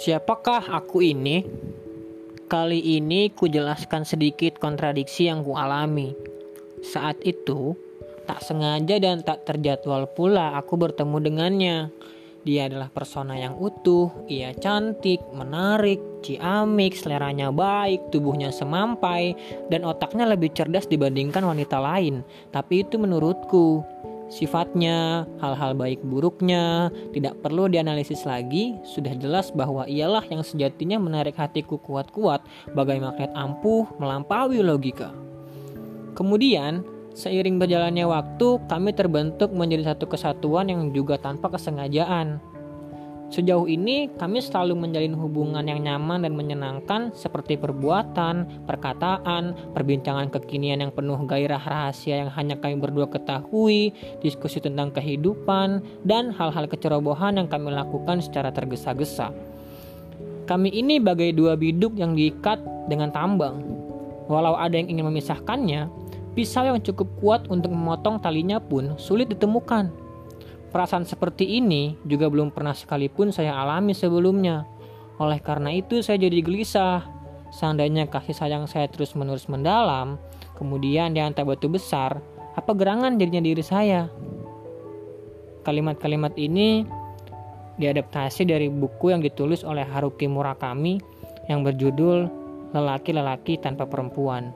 Siapakah aku ini? Kali ini ku jelaskan sedikit kontradiksi yang ku alami. Saat itu, tak sengaja dan tak terjadwal pula aku bertemu dengannya. Dia adalah persona yang utuh, ia cantik, menarik, ciamik, seleranya baik, tubuhnya semampai, dan otaknya lebih cerdas dibandingkan wanita lain. Tapi itu menurutku, sifatnya, hal-hal baik buruknya, tidak perlu dianalisis lagi, sudah jelas bahwa ialah yang sejatinya menarik hatiku kuat-kuat bagai magnet ampuh melampaui logika. Kemudian, Seiring berjalannya waktu, kami terbentuk menjadi satu kesatuan yang juga tanpa kesengajaan. Sejauh ini, kami selalu menjalin hubungan yang nyaman dan menyenangkan, seperti perbuatan, perkataan, perbincangan kekinian yang penuh gairah rahasia yang hanya kami berdua ketahui, diskusi tentang kehidupan, dan hal-hal kecerobohan yang kami lakukan secara tergesa-gesa. Kami ini bagai dua biduk yang diikat dengan tambang. Walau ada yang ingin memisahkannya, Pisau yang cukup kuat untuk memotong talinya pun sulit ditemukan. Perasaan seperti ini juga belum pernah sekalipun saya alami sebelumnya. Oleh karena itu saya jadi gelisah. Seandainya kasih sayang saya terus-menerus mendalam, kemudian dihantar batu besar, apa gerangan jadinya diri saya? Kalimat-kalimat ini diadaptasi dari buku yang ditulis oleh Haruki Murakami yang berjudul Lelaki-lelaki tanpa perempuan.